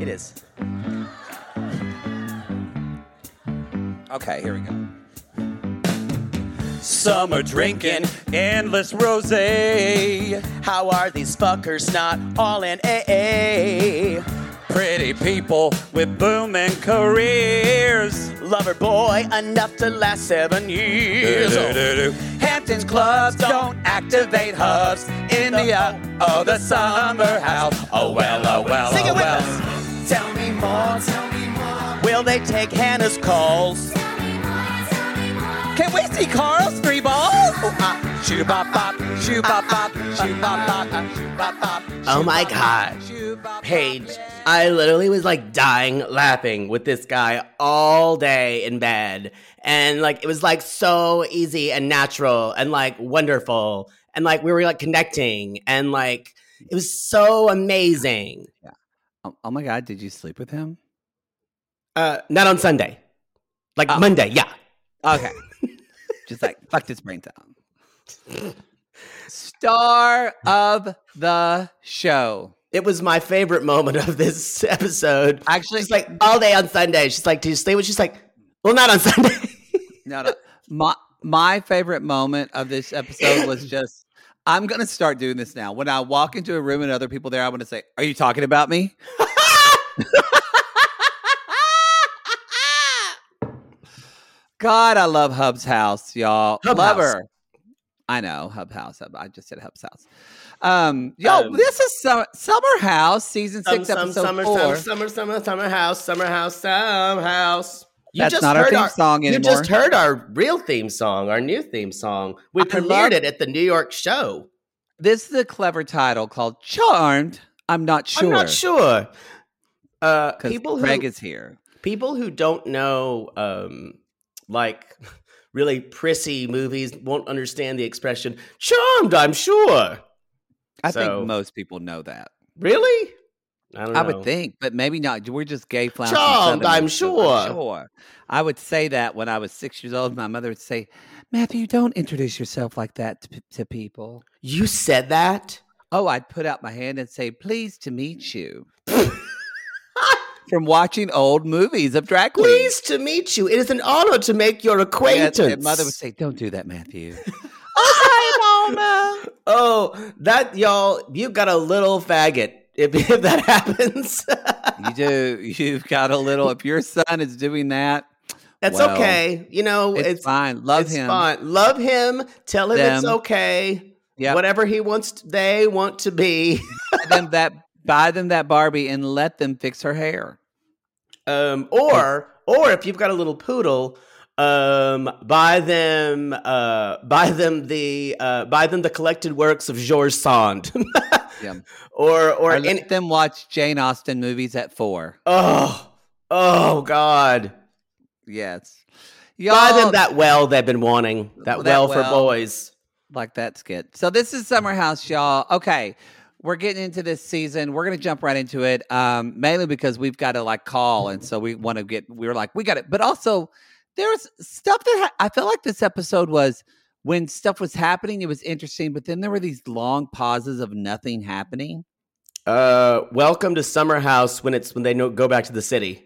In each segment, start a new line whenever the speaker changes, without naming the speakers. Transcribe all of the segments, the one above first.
It is.
Okay, here we go. Summer drinking, endless rose.
How are these fuckers not all in AA?
Pretty people with booming careers.
Lover boy, enough to last seven years.
Do-do-do-do. Hamptons clubs don't activate hubs in the uh, oh the summer house. Oh well, oh well,
Sing it
oh
with
well.
Tell me more, tell me more. Will they take Hannah's calls?
Can we see Carl's three balls? Oh, ah. shoo bop bop, shoo bop bop, ah, ah. shoo bop bop, shoo bop bop.
Oh my God. Paige. I literally was like dying laughing with this guy all day in bed. And like, it was like so easy and natural and like wonderful. And like, we were like connecting and like, it was so amazing.
Oh, oh my God, did you sleep with him?
Uh, not on Sunday, like
Oh.
Monday. Yeah.
Okay. Just like, fuck this brain down. Star of the show.
It was my favorite moment of this episode.
Actually,
She's like all day on Sunday. She's like, "Do you sleep?" with-" She's like, "Well, not on Sunday."
no, no. My my favorite moment of this episode was just I'm gonna start doing this now. When I walk into a room and other people there, I want to say, Are you talking about me? God, I love Hub's house, y'all.
Hub
love
House.
her. I know Hub House. Hub- I just said Hub's house. Um, yo,
Um,
this is summer, summer House season
Some,
six,
some,
episode
summer,
four.
summer, summer, summer, summer house, summer house, summer house. You
That's not our theme song
You just heard our real theme song, our new theme song. We
I
premiered
love-
it at the New York show.
This is a clever title called "Charmed." I'm not sure.
I'm not sure. Uh, people who
Greg is here.
people who don't know um like really prissy movies won't understand the expression charmed i'm sure
I
So-
think most people know that.
really i don't know
I would think, but maybe not. We're just gay flounces.
Charmed, I'm
Southerners, so
sure.
sure. I would say that when I was six years old. My mother would say, "Matthew, don't introduce yourself like that to, to people."
you said that
Oh, I'd put out my hand and say, "Pleased to meet you." From watching old movies of drag queens.
pleased to meet you it is an honor to make your
Yes,
acquaintance
and mother would say, "Don't do that, Matthew." okay, Mama.
oh that y'all you've got a little faggot if, if that happens
You do. You've got a little. If your son is doing that,
that's
Well,
okay you know
it's,
it's
fine. Love
it's
him.
fine love him tell him it's okay
Yep.
whatever he wants they want to be
buy them that buy them that Barbie and let them fix her hair.
Um, or or if you've got a little poodle, um, buy them uh, buy them the uh, buy them the collected works of George Sand.
Yeah.
or or
Or let them watch Jane Austen movies at four.
oh oh God.
Yes.
Buy
Y'all
them that well they've been wanting. That,
That
well, for
well.
boys.
like that's good. So this is Summer House, y'all. Okay. We're getting into this season. We're gonna jump right into it. Um, mainly because we've got to like call, and so we want to get. We're like, we got it, but also there's stuff that ha- I felt like this episode was when stuff was happening. It was interesting, but then there were these long pauses of nothing happening.
Uh, welcome to Summer House when it's when they no, go back to the city.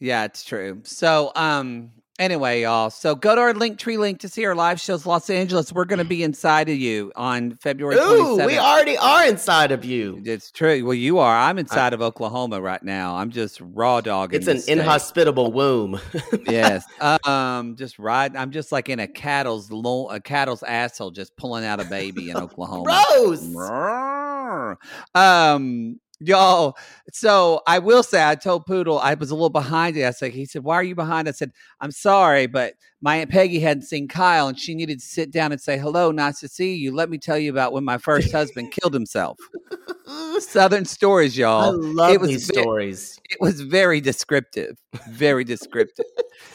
Yeah, it's true. So, um, Anyway, y'all. So go to our link tree link to see our live shows, Los Angeles. We're going to be inside of you on February.
Ooh,
27th.
we already are inside of you.
It's true. Well, you are. I'm inside of Oklahoma right now. I'm just raw dogging.
It's an
state.
inhospitable womb.
yes. Um, just riding. I'm just like in a cattle's lo- a cattle's asshole, just pulling out a baby in Oklahoma.
Gross.
Um, y'all. So I will say, I told Poodle I was a little behind it. I said, he said, "Why are you behind?" I said, "I'm sorry, but my aunt Peggy hadn't seen Kyle, and she needed to sit down and say hello. Nice to see you. Let me tell you about when my first husband killed himself. Southern stories, y'all.
I love
it was
these
ve-
stories.
It was very descriptive, very descriptive.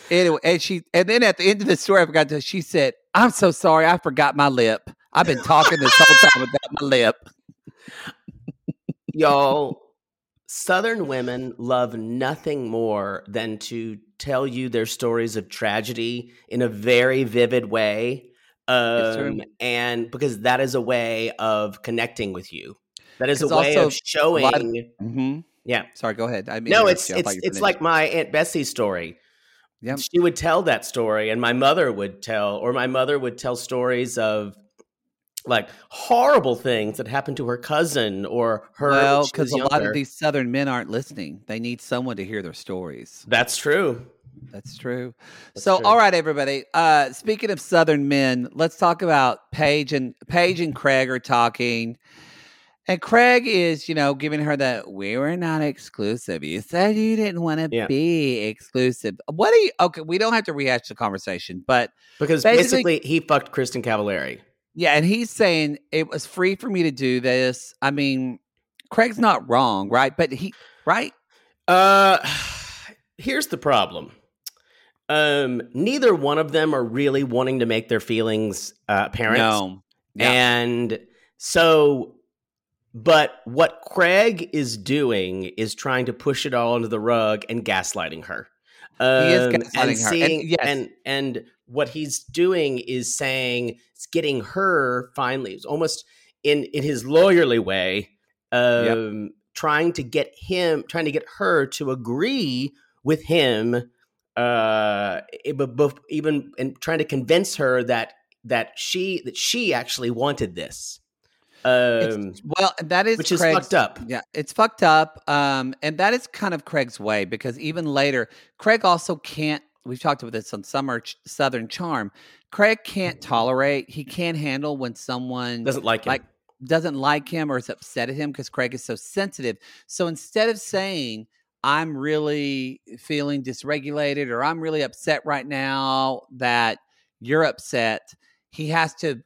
anyway, and she, and then at the end of the story, I forgot to. She said, "I'm so sorry, I forgot my lip. I've been talking this whole time without my lip."
Y'all, Southern women love nothing more than to tell you their stories of tragedy in a very vivid way. Um, and because that is a way of connecting with you. That is a way of showing.
of- Mm-hmm.
yeah.
Sorry, go ahead. I mean,
No, it's. It's it's like my Aunt Bessie's story.
Yep.
She would tell that story, and my mother would tell, or my mother would tell stories of like horrible things that happened to her cousin or her.
well, because a lot of these Southern men aren't listening. They need someone to hear their stories.
That's true.
That's true.
That's
so,
true.
all right, everybody. Uh, speaking of Southern men, let's talk about Paige and Paige and Craig are talking. And Craig is, you know, giving her that we were not exclusive. You said you didn't want to
Yeah.
be exclusive. What do you okay, we don't have to rehash the conversation, but
Because
Basically-
basically, he fucked Kristin Cavallari.
Yeah, and he's saying it was free for me to do this. I mean, Craig's not wrong, right? But he right?
Uh, here's the problem. Um, neither one of them are really wanting to make their feelings uh, apparent.
No. Yeah.
And so, but what Craig is doing is trying to push it all under the rug and gaslighting her.
He is
Um,
gaslighting her,
and
and
seeing,
yes.
and and what he's doing is saying it's getting her finally, it's almost in in his lawyerly way, um, trying to get him, trying to get her to agree with him, uh, but even and trying to convince her that that she that she actually wanted this. Um,
well, that is
which is
Craig's-
fucked up.
Yeah, it's fucked up. Um, and that is kind of Craig's way because even later, Craig also can't. We've talked about this on Summer Ch- Southern Charm. Craig can't tolerate. He can't handle when someone
Doesn't like him.
like doesn't like him or is upset at him because Craig is so sensitive. So instead of saying I'm really feeling dysregulated or I'm really upset right now that you're upset, he has to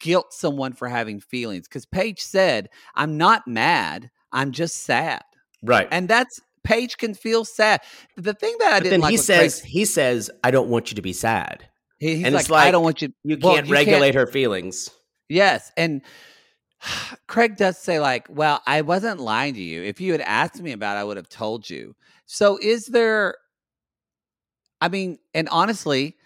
guilt someone for having feelings because Paige said, I'm not mad, I'm just sad.
right.
And that's Paige can feel sad. The thing that I
but
didn't
then
like
he
with Craig-
says he says I don't want you to be sad.
he- he's
and
like,
it's
I don't want you.
You
well,
can't regulate her feelings.
Yes, and Craig does say like, "Well, I wasn't lying to you. If you had asked me about, it, I would have told you." So, is there? I mean, and honestly,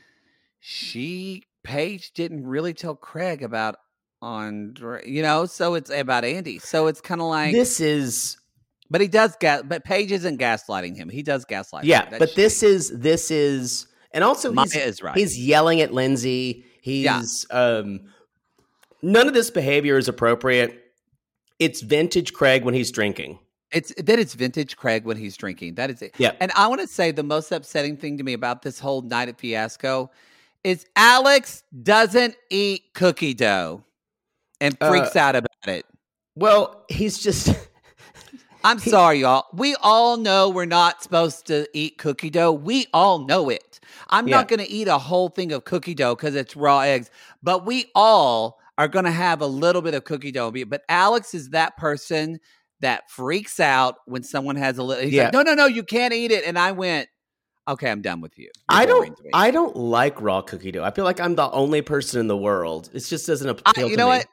she Paige didn't really tell Craig about Andre, you know. So it's about Andy. So it's kind of like,
this is
but he does gas. But Paige isn't gaslighting him. He does gaslight.
yeah. But this is this is and also
Mya
he's
is right.
he's yelling at Lindsay. He's um none of this behavior is appropriate. It's vintage Craig when he's drinking.
It's that it's vintage Craig when he's drinking. That is it.
Yeah.
And I want to say the most upsetting thing to me about this whole night at Fiasco is Alex doesn't eat cookie dough and freaks
Uh,
out about it.
Well, he's just
I'm sorry, y'all. We all know we're not supposed to eat cookie dough. We all know it. I'm
Yeah.
not going to eat a whole thing of cookie dough because it's raw eggs, but we all are going to have a little bit of cookie dough. But Alex is that person that freaks out when someone has a little. He's
Yeah.
like, no, no, no, you can't eat it. And I went, okay, I'm done with you. You're
I don't. I don't like raw cookie dough. I feel like I'm the only person in the world. It just doesn't appeal
I-
to
you know
me.
what?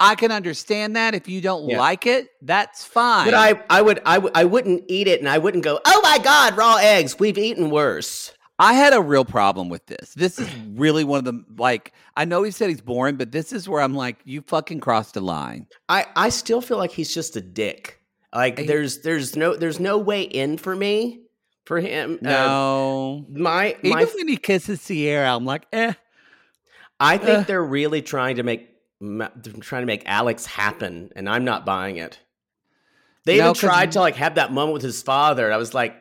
I can understand that. If you don't
Yeah.
like it, that's fine.
But I, I would, I, would, I wouldn't eat it, and I wouldn't go. Oh my god, raw eggs! We've eaten worse.
I had a real problem with this. This is really one of the like I know he said he's boring, but this is where I'm like, you fucking crossed a line.
I, I still feel like he's just a dick. Like
I-
there's, there's no, there's no way in for me for him. Uh,
No.
my
Even
my
when he kisses Ciara, I'm like, eh.
I think
Uh.
they're really trying to make trying to make Alex happen, and I'm not buying it. They
No,
even tried to like have that moment with his father. and I was like,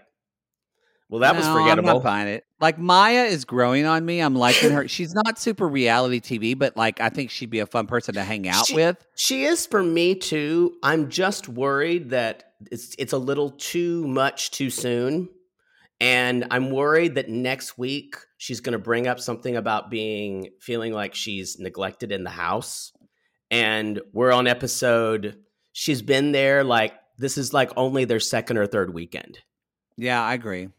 well, that was
No, I'm
forgettable.
not buying it. Like Mya is growing on me. I'm liking her. She's not super reality TV, but like I think she'd be a fun person to hang out
She-
with.
She is for me too. I'm just worried that it's it's a little too much too soon. And I'm worried that next week she's going to bring up something about being feeling like she's neglected in the house. And we're on episode she's been there like this is like only their second or third weekend.
Yeah, I agree.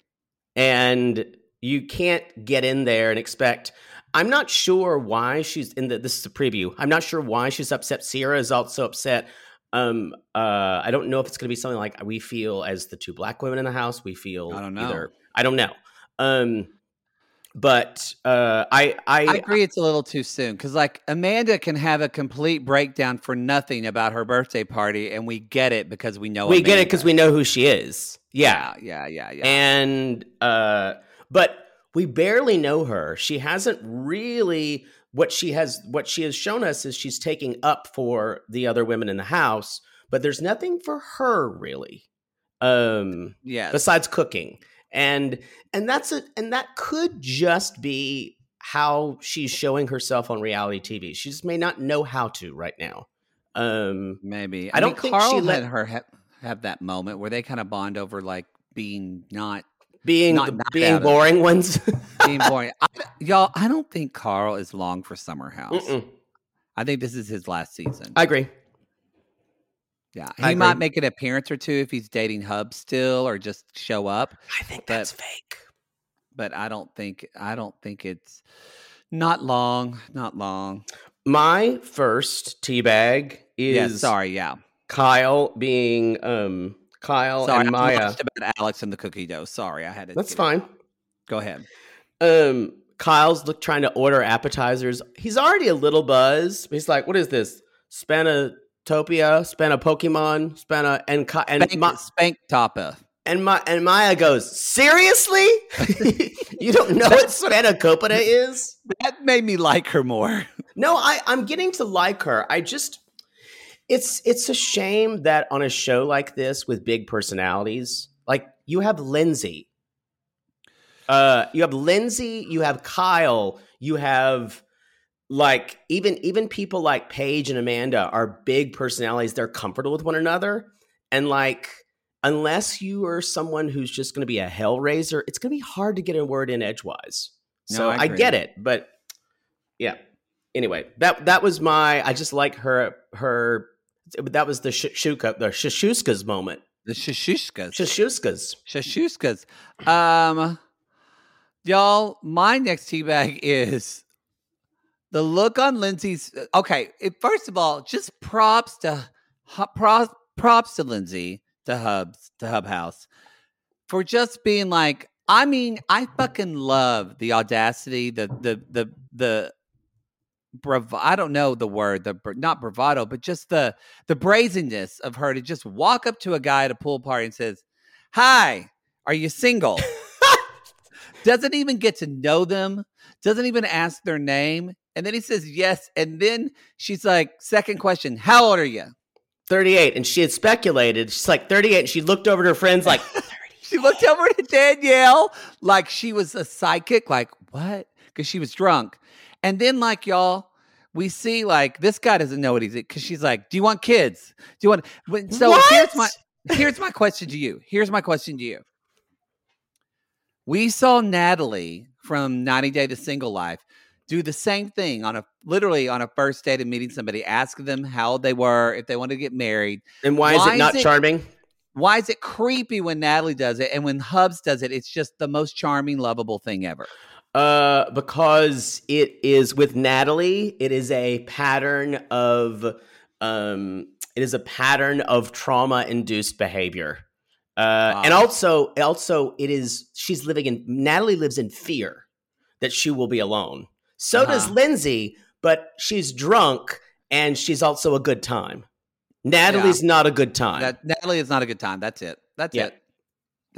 And you can't get in there and expect I'm not sure why she's in the this is a preview. I'm not sure why she's upset. Ciara is also upset. Um uh I don't know if it's gonna be something like we feel as the two black women in the house, we feel
I don't know.
either I don't know. Um but uh I I,
I agree it's a little too soon because like Amanda can have a complete breakdown for nothing about her birthday party, and we get it because we know
we get it because we know who she is. Yeah.
yeah, yeah, yeah.
and uh but we barely know her she hasn't really what she has what she has shown us is she's taking up for the other women in the house but there's nothing for her really um
yes.
besides cooking and and that's it and that could just be how she's showing herself on reality tv she just may not know how to right now um
Maybe.
I
I,
don't
don't
think
Carl
she let-
her ha- have that moment where they kind of bond over like being not
being
Not-
the,
not
being boring ones
being boring. I, y'all, I don't think Carl is long for Summer House.
Mm-mm.
I think this is his last season.
i agree
yeah, he might make an appearance or two if he's dating Hub still, or just show up.
i think
But-
that's fake
But I don't think I don't think it's not long, not long.
My first teabag is
yeah, sorry, yeah,
Kyle being um Kyle
sorry.
and
I
Mya.
watched about Alex and the cookie dough. Sorry, I had to.
That's
it
fine.
Go ahead.
Um Kyle's look trying to order appetizers. He's already a little buzz. He's like, "What is this? Spanatopia, Spana Pokemon, Spana and Ky- and
Spank,
Ma-
spank Toppa.
and Ma- and Mya goes, "Seriously? you don't know what Spanakopita is?"
That made me like her more.
No, I, I'm getting to like her. I just it's it's a shame that on a show like this with big personalities, like you have Lindsay. Uh you have Lindsay, you have Kyle, you have like even even people like Paige and Amanda are big personalities. They're comfortable with one another. And like unless you are someone who's just gonna be a hellraiser, it's gonna be hard to get a word in edgewise.
No,
So
I
I, get it, but yeah anyway, that that was my. I just like her her. That was the sh- the shashuskas moment.
The shashushkas.
Shashuskas.
Shashuskas. Um, y'all, my next teabag is the look on Lindsay's. Okay, it, first of all, just props to props props to Lindsay to Hubs to Hub House for just being like. I mean, I fucking love the audacity, the the the the brav- I don't know the word, the not bravado, but just the the brazenness of her to just walk up to a guy at a pool party and says, "Hi, are you single?" doesn't even get to know them, doesn't even ask their name, and then he says yes, and then she's like, second question, "How old are you?"
38 and she had speculated she's like 38 and she looked over to her friends like
She looked over to Danielle like she was a psychic, like, what? Because she was drunk. And then, like, y'all, we see like this guy doesn't know what he's because she's like, Do you want kids? Do you want so
What?
here's my here's my question to you. Here's my question to you. We saw Natalie from 90 Day to Single Life do the same thing on a literally on a first date of meeting somebody, ask them how old they were, if they wanted to get married.
and why, is it not
is it-
charming
Why is it creepy when Natalie does it? And when Hubs does it, it's just the most charming, lovable thing ever.
Uh because it is with natalie it is a pattern of um it is a pattern of trauma induced behavior uh and
Ah.
also also it is she's living in natalie lives in fear that she will be alone so does
Uh-huh.
lindsay but she's drunk and she's also a good time natalie's not a good time
That Natalie is not a good time. That's it. That's
Yeah.
it.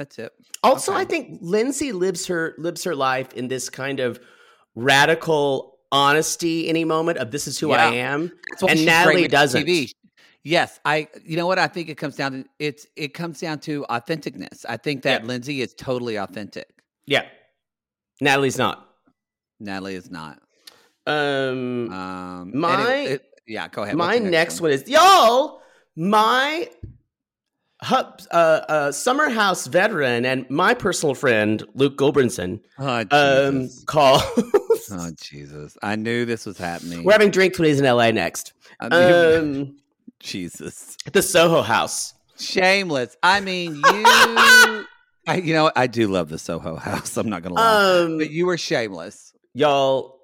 That's it.
Also,
Okay.
I think Lindsay lives her lives her life in this kind of radical honesty any moment of this is who I am. And Natalie doesn't.
TV. Yes, I. You know what? I think it comes down to it's. It comes down to authenticness. I think that
Yeah.
Lindsay is totally authentic.
Yeah. Natalie's not.
Natalie is not.
Um
Um,
My-
anyway, it- yeah, go ahead.
My
your
next one is y'all, my hub, uh, uh, summer house veteran and my personal friend Luke Gulbranson
Oh,
um, calls.
oh Jesus! I knew this was happening.
We're having drinks when he's in LA next. Um,
Jesus,
at the Soho House.
shameless. I mean, you. I, you know. I do love the Soho House. I'm not gonna lie,
Um,
but you were shameless.
y'all,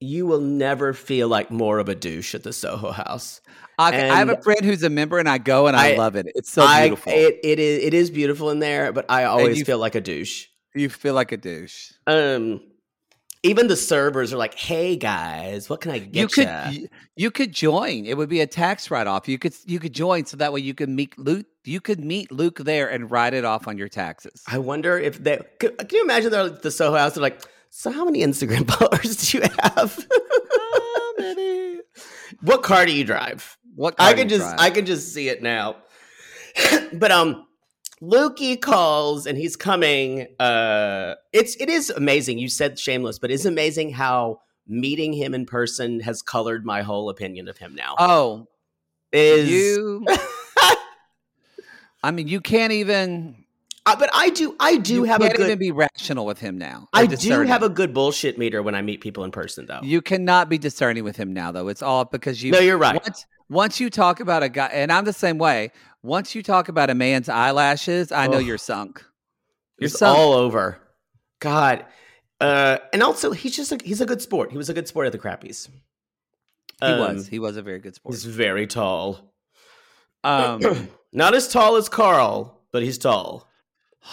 you will never feel like more of a douche at the Soho House.
I, I have a friend who's a member, and I go and I,
I-
love it. It's so
I,
beautiful.
It, it is it is beautiful in there, but I always
you-
feel like a douche.
you feel like a douche.
Um, even the servers are like, "Hey guys, what can I get
you could
ya?"
you, you could join. It would be a tax write off. You could you could join so that way you could meet Luke. You could meet Luke there and write it off on your taxes.
I wonder if they can, can you imagine they're at the Soho House? They're like, "So how many Instagram followers do you have?
How many?
what car do you drive?"
What
I can just
drive?
I can just see it now. but um Lukey calls and he's coming. Uh it's it is amazing. You said shameless, but it's amazing how meeting him in person has colored my whole opinion of him now.
oh
is
you. I mean, you can't even.
Uh, but I do I do
you
have a
can't
good
even be rational with him now.
I do have a good bullshit meter when I meet people in person though.
You cannot be discerning with him now, though. It's all because you.
no, you're right.
Once, once you talk about a guy, and I'm the same way. Once you talk about a man's eyelashes, I know you're sunk. You're
It's
sunk.
all over. God. Uh, and also, he's just a, he's a good sport. He was a good sport at the crappies.
he
Um,
was. He was a very good sport.
He's very tall.
Um,
Not as tall as Carl, but he's tall.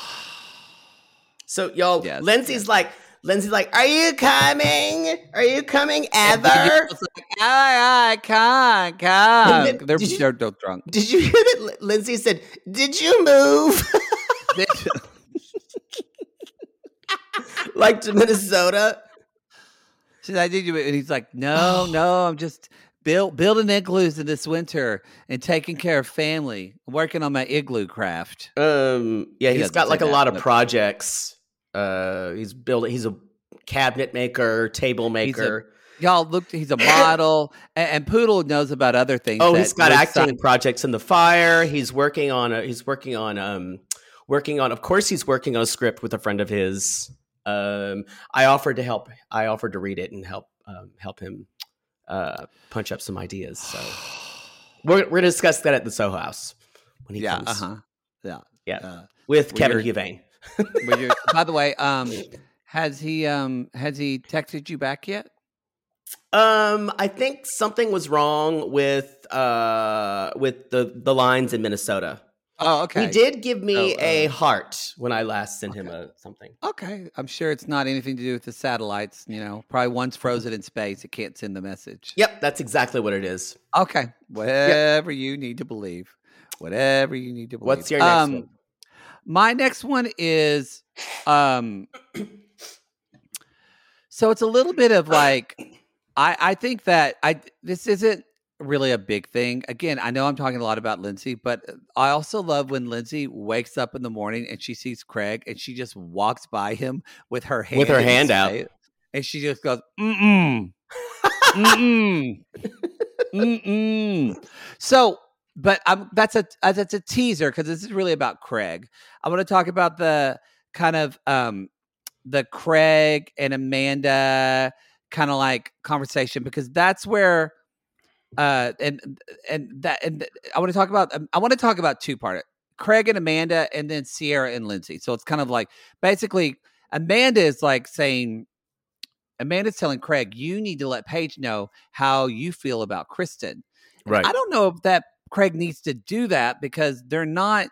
So y'all,
Yes,
Lindsay's
yes.
like, Lindsay's like, "Are you coming? Are you coming ever?"
like, I, I can't come.
then-
They're,
you-
they're, they're drunk.
Did you hear that? Li- Lindsay said, "Did you move like to Minnesota?"
She's like, I did you? And he's like, no, oh. no, I'm just build, building igloos in this winter and taking care of family. Working on my igloo craft.
Um, yeah,
He
he's
doesn't
got like a lot of
but-
projects. Uh, he's building. He's a cabinet maker, table maker.
Y'all look, he's a model, and, and Poodle knows about other things.
oh, he's got acting projects in the fire. He's working on a. He's working on um, working on. Of course, he's working on a script with a friend of his. Um, I offered to help. I offered to read it and help um, help him uh, punch up some ideas. So we're we're gonna discuss that at the Soho House when he
Yeah,
comes.
uh huh. Yeah.
Yeah,
Uh,
with Kevin Huvain.
By the way, um, has he um has he texted you back yet?
Um, I think something was wrong with uh with the the lines in Minnesota.
Oh, okay.
He did give me
Oh,
a
uh,
heart when I last sent him a something.
Okay, I'm sure it's not anything to do with the satellites. You know, probably one's frozen in space; it can't send the message.
Yep, that's exactly what it is.
Okay, whatever you need to believe, whatever you need to believe.
What's your next
Um,
one?
My next one is, um, so it's a little bit of like, I I think that I this isn't really a big thing. Again, I know I'm talking a lot about Lindsay, but I also love when Lindsay wakes up in the morning and she sees Craig and she just walks by him with her hand
With her hand out.
and she just goes, mm mm, mm mm. So, but I'm that's a uh, that's a teaser because this is really about Craig. I want to talk about the kind of um the Craig and Amanda kind of like conversation because that's where uh and and that and I want to talk about um, I want to talk about two part Craig and Amanda and then Ciara and Lindsay. So it's kind of like basically Amanda is like saying Amanda's telling Craig, you need to let Paige know how you feel about Kristin. And
Right.
I don't know if that Craig needs to do that because they're not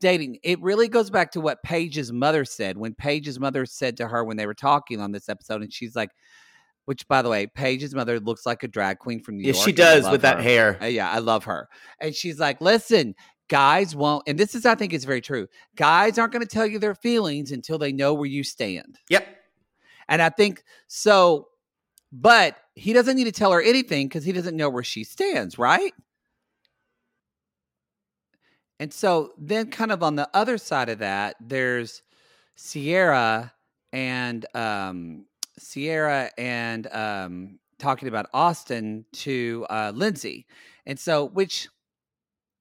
dating. It really goes back to what Paige's mother said when Paige's mother said to her when they were talking on this episode, and she's like, which by the way, Paige's mother looks like a drag queen from New
Yeah,
York.
she does with that hair.
Uh, yeah, I love her. And she's like, listen, guys won't, and this is, I think, is very true. Guys aren't going to tell you their feelings until they know where you stand.
Yep.
And I think so, but he doesn't need to tell her anything because he doesn't know where she stands, right? And so then, kind of on the other side of that, there's Ciara and um, Ciara and um, talking about Austen to uh, Lindsay. And so, which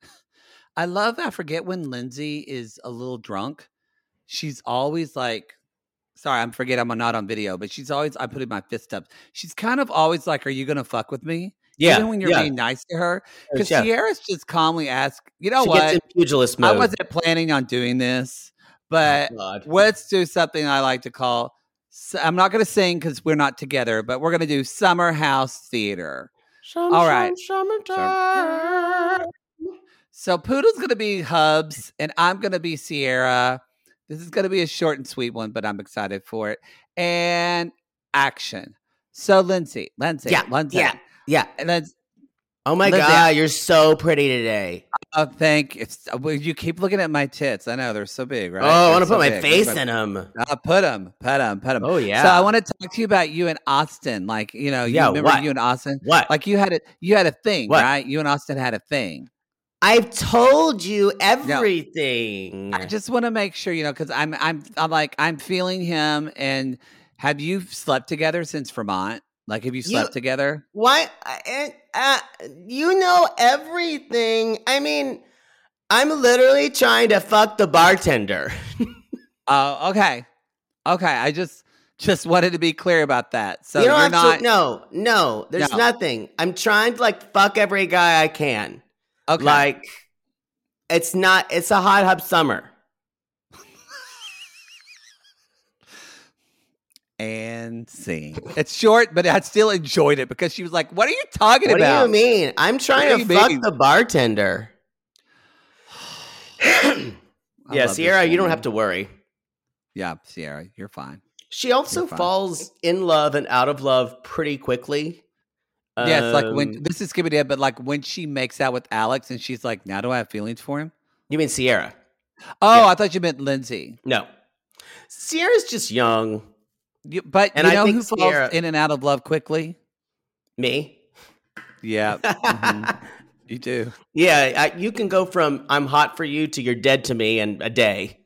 I love, I forget when Lindsay is a little drunk. She's always like, sorry, I'm forget I'm not on video, but she's always, I put in my fist up. She's kind of always like, Are you going to fuck with me?
Yeah.
Even when you're
yeah.
being nice to her. Because
Yeah.
Ciara's just calmly ask, You know
she
what?
pugilist
I wasn't planning on doing this, but
Oh,
let's do something I like to call. S- I'm not going to sing because we're not together, but we're going to do Summer House Theater. All right. So Poodle's going to be Hubs, and I'm going to be Ciara. This is going to be a short and sweet one, but I'm excited for it. And action. So Lindsay, Lindsay,
Yeah,
Lindsay,
yeah, yeah.
and then
Oh my god, you're so pretty today.
oh, thank well, you. Keep looking at my tits. I know they're so big, right?
Oh, I want to
so
put my
big.
face in them.
Uh, put them, put them, put them.
Oh yeah.
So I want to talk to you about you and Austen. Like, you know, you
Yeah,
remember
what?
you and Austen?
what?
Like you had a you had a thing,
What?
right? You and Austen had a thing.
I've told you everything.
I just want to make sure, you know, because I'm I'm I'm like I'm feeling him. And have you slept together since Vermont? Like, have you
You-
slept together?
Why? Uh, uh, you know everything. I mean, I'm literally trying to fuck the bartender.
Oh, okay, okay. I just just wanted to be clear about that. So
you
you
don't
are
have
not
to. No, no. There's
No.
nothing. I'm trying to like fuck every guy I can.
okay.
Like, it's not. It's a hot hub summer.
And sing. It's short, but I still enjoyed it because she was like, "What are you talking
What
about?"
do you mean? I'm trying to fuck
mean?
the bartender. Yeah, Ciara, you don't have to worry.
Yeah, Ciara, you're fine.
She also
fine.
falls in love and out of love pretty quickly.
yes, like when
Um,
this is Dad, but like when she makes out with Alex and she's like, "Now do I have feelings for him?"
you mean Ciara?
Oh,
Yeah.
I thought you meant Lindsay.
No, Ciara's just young.
You, but
And
you
I
know
think
who falls
Ciara-
in and out of love quickly?
Me.
Yeah, mhm, you do.
Yeah, I, you can go from "I'm hot for you" to "You're dead to me" in a day.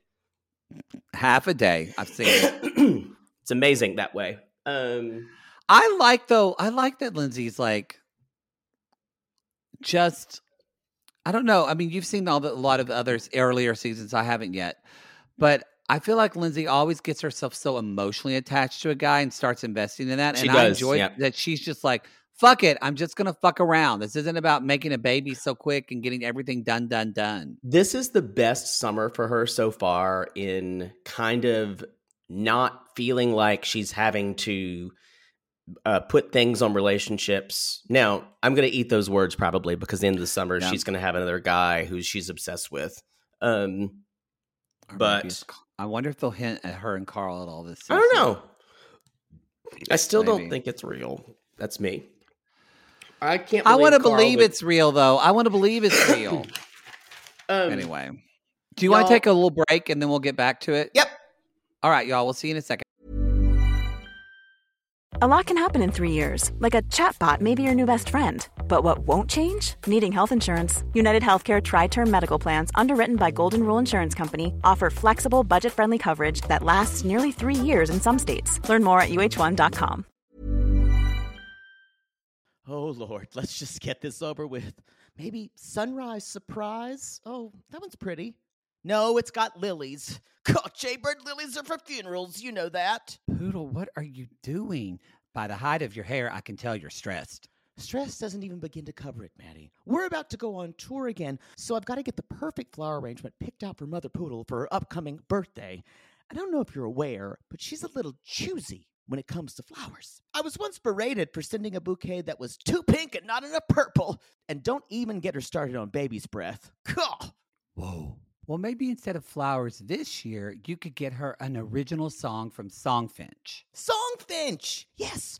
Half a day. I've seen it.
it's amazing that way. Um,
I like though. I like that Lindsay's like just. I don't know. I mean, you've seen all the, a lot of others earlier seasons. I haven't yet, but I feel like Lindsay always gets herself so emotionally attached to a guy and starts investing in that.
She
and I enjoy
yeah.
that she's just like, "Fuck it, I'm just gonna fuck around. This isn't about making a baby so quick and getting everything done, done, done."
this is the best summer for her so far in kind of not feeling like she's having to uh, put things on relationships. Now, I'm going to eat those words probably because in the summer
Yeah.
she's going to have another guy who she's obsessed with. Um,
Or
But-
I wonder if they'll hint at her and Carl at all this.
I don't know. I still don't think it's real. That's me. I can't.
I want to believe
would-
it's real, though. I want to believe it's real.
Um,
anyway, do you want to take a little break and then we'll get back to it?
Yep.
All right, y'all. We'll see you in a second.
A lot can happen in three years, like a chatbot may be your new best friend. But what won't change? Needing health insurance. United Healthcare Tri Term Medical Plans, underwritten by Golden Rule Insurance Company, offer flexible, budget friendly coverage that lasts nearly three years in some states. Learn more at uh1.com.
Oh, Lord, let's just get this over with. Maybe sunrise surprise? Oh, that one's pretty. No, it's got lilies. God, Jaybird lilies are for funerals, you know that.
Poodle, what are you doing? By the height of your hair, I can tell you're stressed.
Stress doesn't even begin to cover it, Maddie. We're about to go on tour again, so I've got to get the perfect flower arrangement picked out for Mother Poodle for her upcoming birthday. I don't know if you're aware, but she's a little choosy when it comes to flowers. I was once berated for sending a bouquet that was too pink and not enough purple. And don't even get her started on baby's breath.
Whoa. Well, maybe instead of flowers this year, you could get her an original song from Songfinch.
Songfinch! Yes,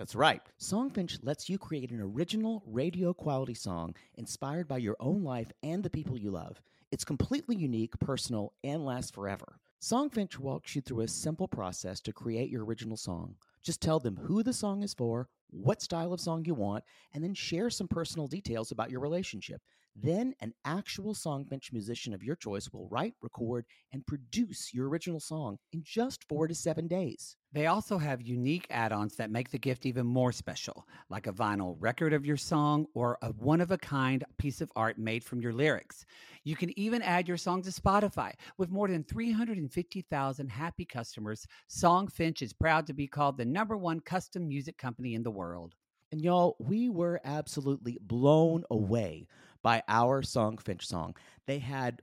That's right. Songfinch lets you create an original radio quality song inspired by your own life and the people you love. It's completely unique, personal, and lasts forever. Songfinch walks you through a simple process to create your original song. Just tell them who the song is for, what style of song you want, and then share some personal details about your relationship. Then, an actual Songfinch musician of your choice will write, record, and produce your original song in just four to seven days.
They also have unique add ons that make the gift even more special, like a vinyl record of your song or a one of a kind piece of art made from your lyrics. You can even add your song to Spotify. With more than 350,000 happy customers, Songfinch is proud to be called the number one custom music company in the world.
And y'all, we were absolutely blown away by our Songfinch song. They had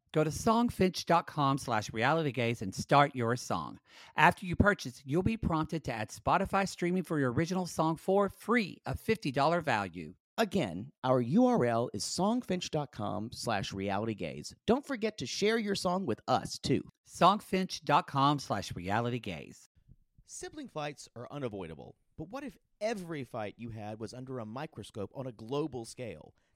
Go to songfinch.com slash realitygaze and start your song. After you purchase, you'll be prompted to add Spotify streaming for your original song for free, a $50 value.
Again, our URL is songfinch.com slash realitygaze. Don't forget to share your song with us, too.
Songfinch.com slash realitygaze.
Sibling fights are unavoidable, but what if every fight you had was under a microscope on a global scale?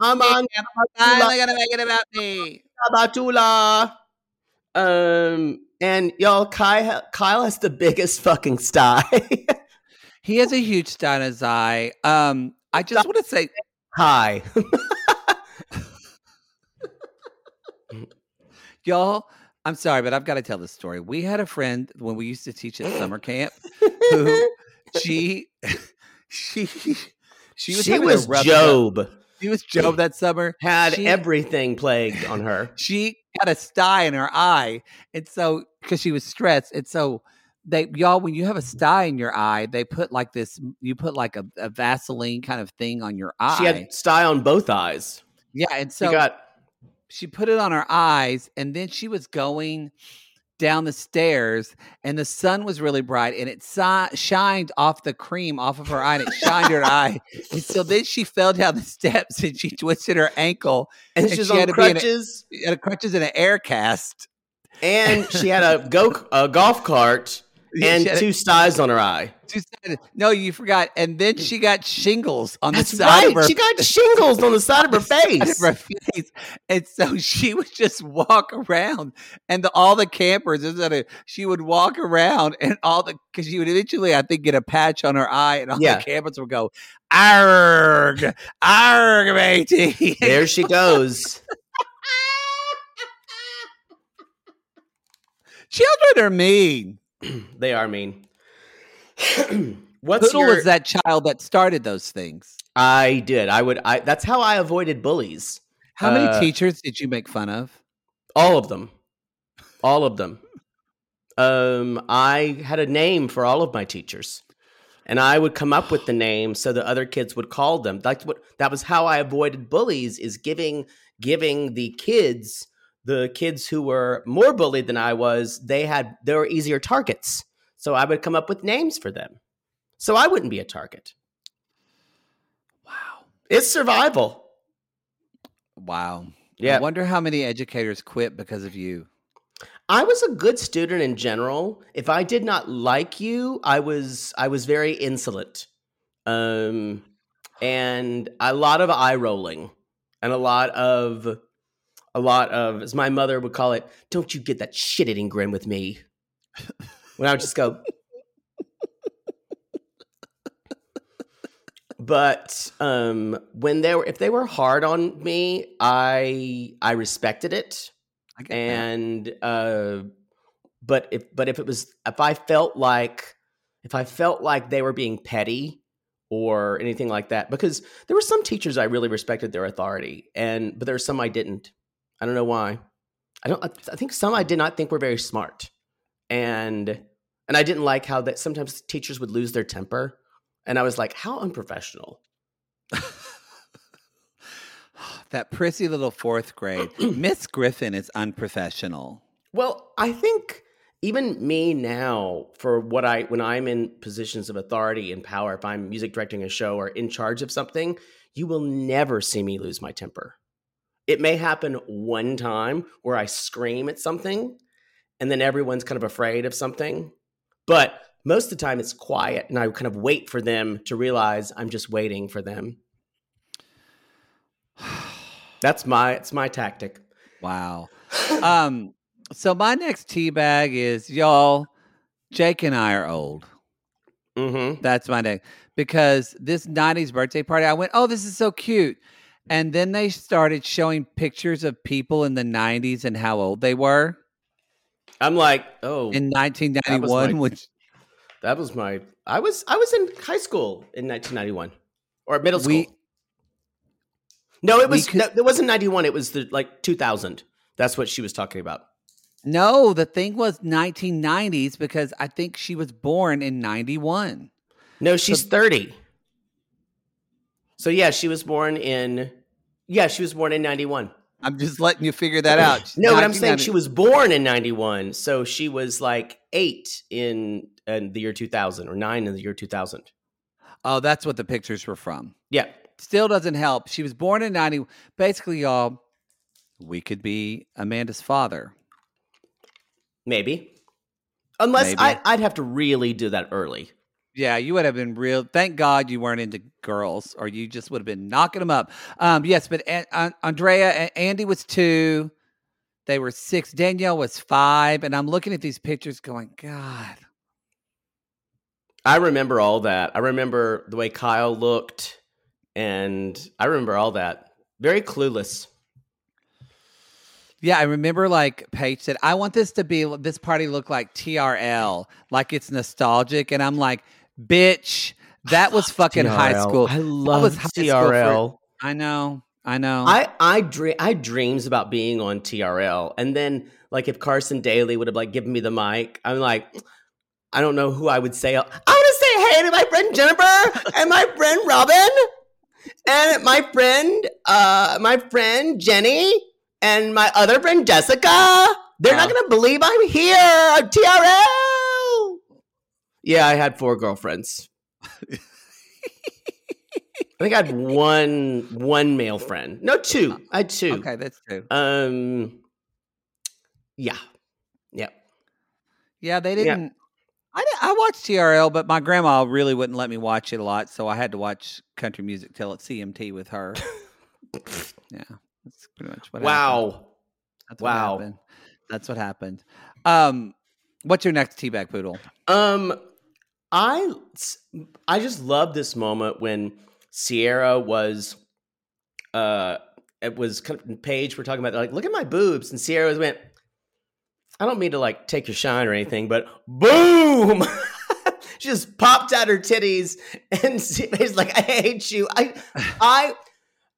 Woo! I'm on
Finally gonna make it about me.
Batula. Um, and y'all, Kyle, Kyle has the biggest fucking sty.
He has a huge star in his eye. Um, I just want to say,
Hi.
y'all, I'm sorry, but I've got to tell this story. We had a friend when we used to teach at summer camp who she she she was
she
having a
was
rough-
Job.
She was Job that summer.
Had
She-
everything plagued on her.
she had a sty in her eye, and so because she was stressed, and so they y'all when you have a sty in your eye, they put like this. You put like a, a Vaseline kind of thing on your eye.
She had sty on both eyes.
yeah, and
She
so
got
she put it on her eyes and then she was going down the stairs and the sun was really bright and it si- shined off the cream off of her eye and it shined her eye and so then she fell down the steps and she twisted her ankle
and
and
she's
she had
on
to be in a-
crutches.
had a crutches and an air cast
and she had a go a golf cart and two styes on her eye.
two no you forgot and then she got shingles on
That's
the side
right.
of her
She got shingles on the side of her
side of
face.
her face. And so she would just walk around, and the, all the campers, she would walk around, and all the because she would eventually, I think, get a patch on her eye, and all
Yeah.
the campers would go, "Arg, arg, matey."
There she goes.
Children are mean.
they are mean. What's
Poodle
your,
was that child that started those things.
I did. I would. I. That's how I avoided bullies.
How many
Uh,
teachers did you make fun of?
All of them. All of them. Um, I had a name for all of my teachers. And I would come up with the name so the other kids would call them. That's what that was how I avoided bullies is giving giving the kids the kids who were more bullied than I was, they had they were easier targets. So I would come up with names for them. So I wouldn't be a target.
Wow.
It's survival.
Wow.
Yeah.
I wonder how many educators quit because of you.
I was a good student in general. If I did not like you, I was I was very insolent. Um and a lot of eye rolling and a lot of a lot of as my mother would call it, don't you get that shit eating grin with me. when I would just go But um when they were if they were hard on me, I I respected it.
I
and uh but if but if it was if i felt like if i felt like they were being petty or anything like that because there were some teachers i really respected their authority and but there were some i didn't i don't know why i don't i think some i did not think were very smart and and i didn't like how that sometimes teachers would lose their temper and i was like how unprofessional
that prissy little fourth grade. Miss Griffin is unprofessional.
Well, I think even me now, for what I when I'm in positions of authority and power, if I'm music directing a show or in charge of something, you will never see me lose my temper. It may happen one time where I scream at something and then everyone's kind of afraid of something. But most of the time it's quiet and I kind of wait for them to realize I'm just waiting for them. That's my it's my tactic.
Wow. um, so my next tea bag is y'all. Jake and I are old.
Mm-hmm.
That's my name because this '90s birthday party, I went, "Oh, this is so cute," and then they started showing pictures of people in the '90s and how old they were
I'm like, oh,
in 1991,
my-
which
That was my. I was I was in high school in 1991 or middle school.
We-
no, it was
could-
no, it wasn't 91. It was the like 2000. That's what she was talking about.
no, the thing was 1990s because I think she was born in 91.
No, she's 30. So yeah, she was born in. Yeah, she was born in 91.
I'm just letting you figure that out.
No, but I'm saying she was born in 91. So she was like eight in, in the year 2000 or nine in the year 2000.
Oh, that's what the pictures were from.
Yeah.
Still doesn't help. She was born in 90. Basically, y'all, we could be Amanda's father.
Maybe. Unless
Maybe.
I, I'd have to really do that early.
Yeah, you would have been real. Thank God you weren't into girls, or you just would have been knocking them up. Um, yes, but An- An- Andrea and Andy was two. They were six. Danielle was five. And I'm looking at these pictures going, God.
I remember all that. I remember the way Kyle looked, and I remember all that. Very clueless.
Yeah, I remember like Paige said, I want this to be this party look like TRL, like it's nostalgic. And I'm like, bitch, that was fucking high school.
I
That
love
was school for-
TRL.
I know. I know.
I I dream I dreams about being on TRL, and then like if Carson Daly would have like given me the mic, I'm like, I don't know who I would say. I want to say hey to my friend Jennifer and my friend Robin and my friend uh my friend Jenny and my other friend Jessica. They're not gonna believe I'm here on TRL. Yeah, I had four girlfriends. I think I had one one male friend. No, two. I had two.
okay, that's true.
Um. Yeah. Yeah.
Yeah, they didn't. I, I watched TRL, but my grandma really wouldn't let me watch it a lot, so I had to watch country music till at CMT with her. yeah, that's pretty much what happened.
Wow.
That's what
Wow.
happened. That's what happened. Um, what's your next teabag poodle?
Um. I I just love this moment when Ciara was, uh, it was kind of Paige. We're talking about like, look at my boobs, and Ciara went. I don't mean to like take your shine or anything, but boom! she just popped out her titties, and he's like, "I hate you." I, I,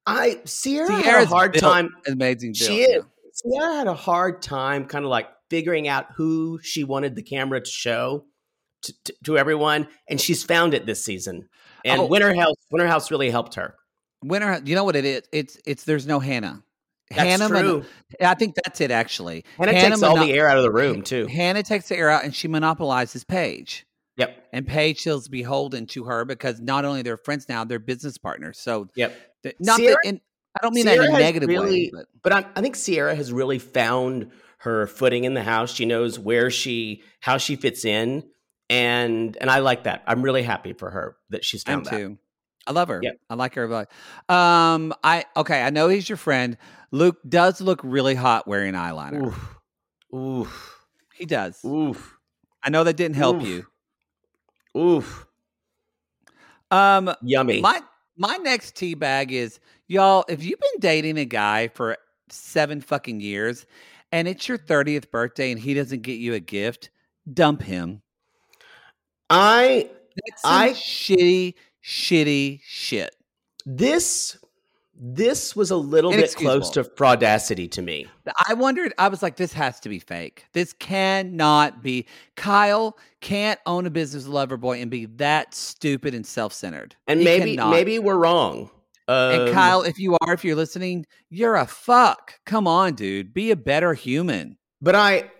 I. Ciara had a hard
built
time.
Amazing.
She
build,
is. Ciara had a hard time, kind of like figuring out who she wanted the camera to show to, to, to everyone, and she's found it this season. And
Oh.
Winter House, Winter House really helped her.
Winter, you know what it is? It's it's there's no Hannah.
That's
Hannah, mon-
true.
I think that's it actually.
Hannah, it takes all the air out of the room too.
Hannah takes the air out and she monopolizes Paige.
Yep.
And Paige feels beholden to her because not only they're friends now, they're business partners. So
Yep.
th- not
Ciara-
that, and I don't mean
Ciara
that in a negative
really-
way. But
But I, I think Ciara has really found her footing in the house. She knows where she, how she fits in, and and I like that. I'm really happy for her that she's found that.
too. I love her.
Yep.
I like her. a lot. Um, I okay. I know he's your friend. Luke does look really hot wearing eyeliner.
Oof, oof,
He does.
oof,
I know that didn't help
Oof.
you.
oof.
Um,
Yummy.
my my next tea bag is y'all. If you've been dating a guy for seven fucking years, and it's your thirtieth birthday, and he doesn't get you a gift, dump him.
I
That's
I-
shitty, shitty shit.
this this was a little bit close to fraudacity to me.
I wondered. I was like, this has to be fake. This cannot be. Kyle can't own a business lover boy and be that stupid and self centered.
And maybe maybe we're wrong.
And
Um,
Kyle, if you are, if you're listening, you're a fuck. Come on, dude. Be a better human.
But I,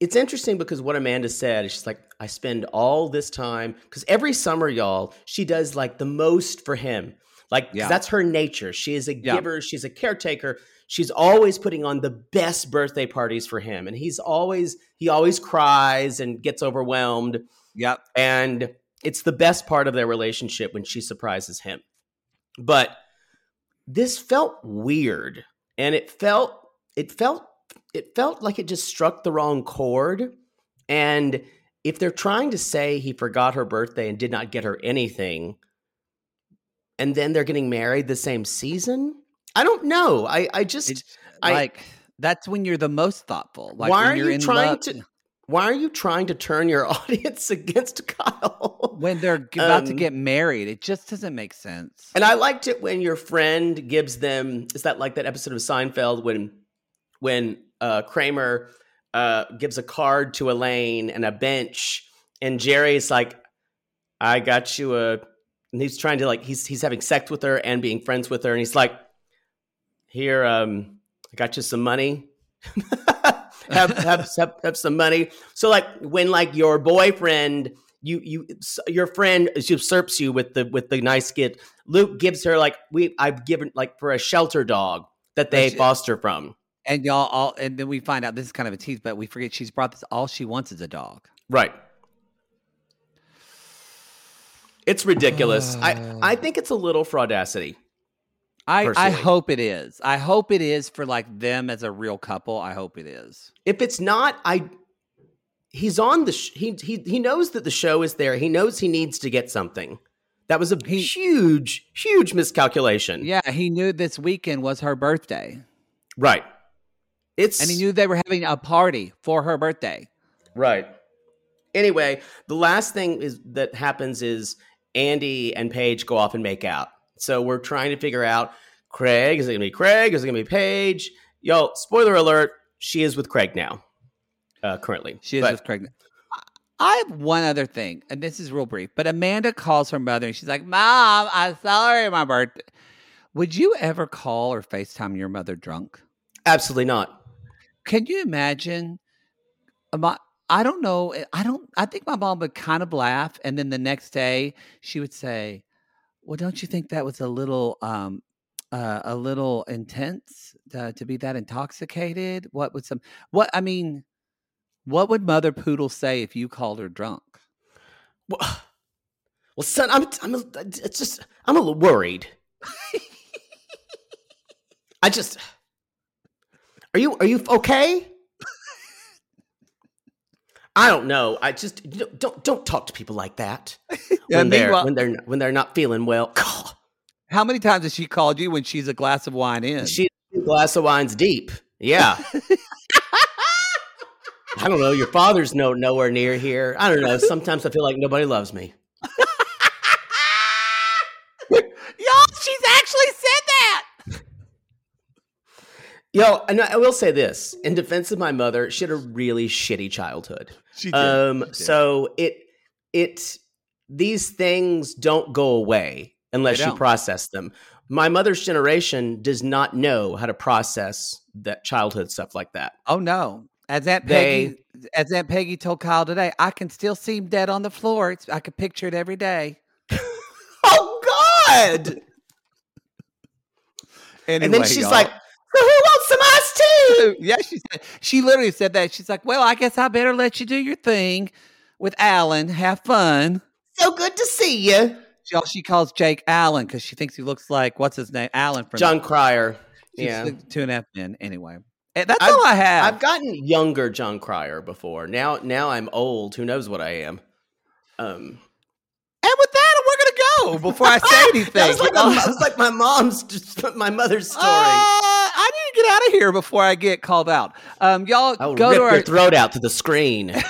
it's interesting because what Amanda said is she's like, I spend all this time because every summer, y'all, she does like the most for him. Like
Yeah.
that's her nature. She is a
Yeah.
giver. She's a caretaker. She's always putting on the best birthday parties for him, and he's always he always cries and gets overwhelmed.
Yep.
And it's the best part of their relationship when she surprises him. But this felt weird. And it felt it felt it felt like it just struck the wrong chord. And if they're trying to say he forgot her birthday and did not get her anything, and then they're getting married the same season, I don't know. I I just
It's
I-
like that's when you're the most thoughtful. Like
why are you
in
trying
love-
to why are you trying to turn your audience against Kyle?
when they're about to
Um,
get married? It just doesn't make sense.
And I liked it when your friend gives them. Is that like that episode of Seinfeld when when uh, Kramer uh, gives a card to Elaine and a bench, and Jerry's like, "I got you a," and he's trying to like he's he's having sex with her and being friends with her, and he's like, "Here, um, I got you some money." have, have have have some money. So like when like your boyfriend, you you your friend usurps you with the with the nice gift. Luke gives her like we I've given like for a shelter dog that they
That's it.
foster from.
And y'all all and then we find out this is kind of a tease, but we forget she's brought this all she wants is a dog.
Right. It's ridiculous. I I think it's a little fraudacity.
I, I hope it is. I hope it is for like them as a real couple. I hope it is.
If it's not, I he's on the sh- he he he knows that the show is there. He knows he needs to get something. That was a
He-
huge huge miscalculation.
Yeah, he knew this weekend was her birthday.
Right. It's
And he knew they were having a party for her birthday.
Right. Anyway, the last thing is that happens is Andy and Paige go off and make out. So we're trying to figure out Craig is it gonna be Craig? Is it gonna be Paige? Yo, spoiler alert, she is with Craig now. Uh currently.
She is
But-
with Craig. I have one other thing, and this is real brief. But Amanda calls her mother, and she's like, "Mom, I'm sorry, my birthday." Would you ever call or Facetime your mother drunk?
Absolutely not.
Can you imagine? My, I don't know. eh, I don't. I think my mom would kind of laugh, and then the next day she would say, "Well, don't you think that was a little, um, uh, a little intense uh, to be that intoxicated? What would some? What I mean, what would Mother Poodle say if you called her drunk?
Well, well son, I'm I'm a, it's just I'm a little worried. I just Are you are you okay? I don't know. I just you know, don't don't talk to people like that when they're when they're when they're not feeling well.
How many times has she called you when she's a glass of wine in?
she's a glass of wine's deep. Yeah, I don't know. Your father's no nowhere near here. I don't know. Sometimes I feel like nobody loves me.
Y'all, she's actually said that.
Yo, and I will say this in defense of my mother, she had a really shitty childhood.
She
Um, so it it these things don't go away unless you process them. My mother's generation does not know how to process that childhood stuff like that.
Oh no. As Aunt
They-
Peggy, as Aunt Peggy told Kyle today, I can still see him dead on the floor. It's, I could picture it every day.
Oh God!
Anyway,
and then she's
y'all.
like, "So who wants some iced tea?"
yeah, she said she literally said that. She's like, "Well, I guess I better let you do your thing with Alan. Have fun."
So good to see you,
She, she calls Jake Allen because she thinks he looks like what's his name, Allen from
Jon Cryer.
she's
Yeah,
the Two and a half men. Anyway, Eh, that's
I've-
all I have.
I've gotten younger Jon Cryer before. Now, now I'm old. Who knows what I am? Um,
and with that, we're gonna go before I say anything.
that was like,
y'all.
my, was like my mom's, just my mother's story.
Uh, I need to get out of here before I get called out. Um, y'all go to our
throat out to the screen.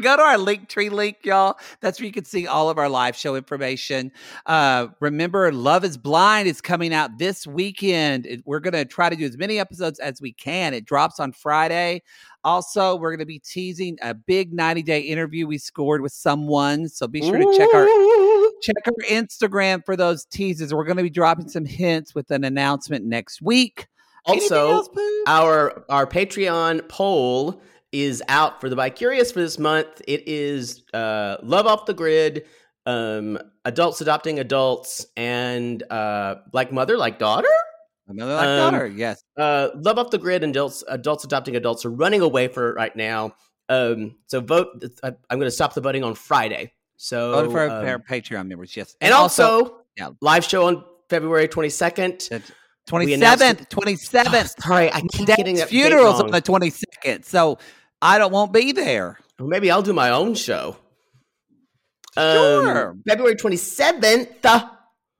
go to our link tree link, y'all. That's where you can see all of our live show information. Uh, remember, Love is Blind is coming out this weekend. It- we're going to try to do as many episodes as we can. It drops on Friday. Also, we're going to be teasing a big 90 day interview we scored with someone. So be sure to check our check our Instagram for those teases. We're going to be dropping some hints with an announcement next week. Anything
Also,
else,
our our Patreon poll is out for the Bicurious for this month. It is uh, love off the grid, um, adults adopting adults, and uh, like mother, like daughter.
another like
um,
daughter. Yes.
Uh, love off the grid and adults adults adopting adults are running away for it right now. Um, so vote. I, I'm going to stop the voting on Friday. So
Voted for
um,
our Patreon members. Yes.
and also,
yeah.
live show on February 22nd.
Twenty
announced
seventh,
it-
twenty seventh.
Sorry, I keep getting
Dad's
that date
funerals on the twenty second, so I don't won't be there.
Or maybe I'll do my own show.
Sure.
Um, February 27th.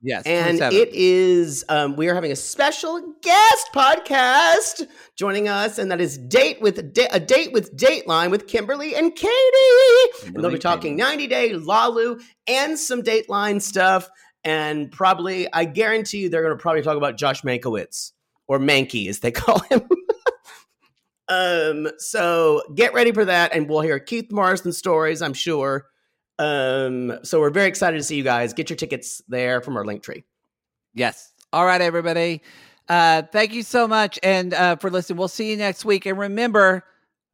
Yes,
And
27th.
it is, um, we are having a special guest podcast joining us, and that is Date with Da- a Date with Dateline with Kimberly and Katie. and they'll be talking
Katie.
90 Day Lalu and some Dateline stuff. And probably, I guarantee you, they're going to probably talk about Josh Mankiewicz or Mankey, as they call him. um, so get ready for that, and we'll hear Keith Morrison stories, I'm sure. Um, so we're very excited to see you guys. Get your tickets there from our link tree.
Yes. All right, everybody. Uh, thank you so much, and uh, for listening. We'll see you next week. And remember,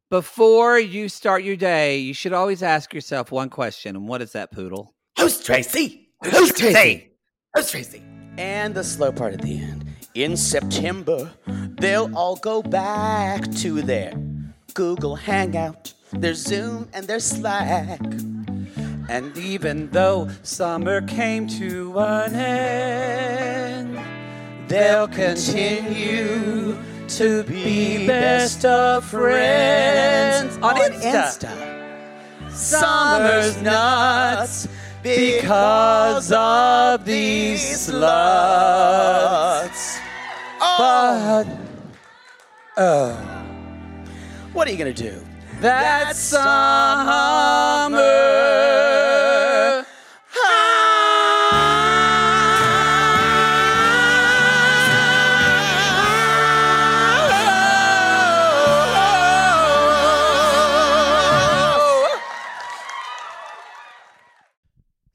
before you start your day, you should always ask yourself one question. And what is that, Poodle?
Who's Tracy? Who's Tracy? Who's Tracy?
And the slow part at the end. In September, they'll all go back to their Google Hangout, their Zoom, and their Slack.
And even though summer came to an end,
They'll continue to be best of friends
on Insta.
Summer's nuts because of these sluts. But, oh, what are you gonna do?
that
summer.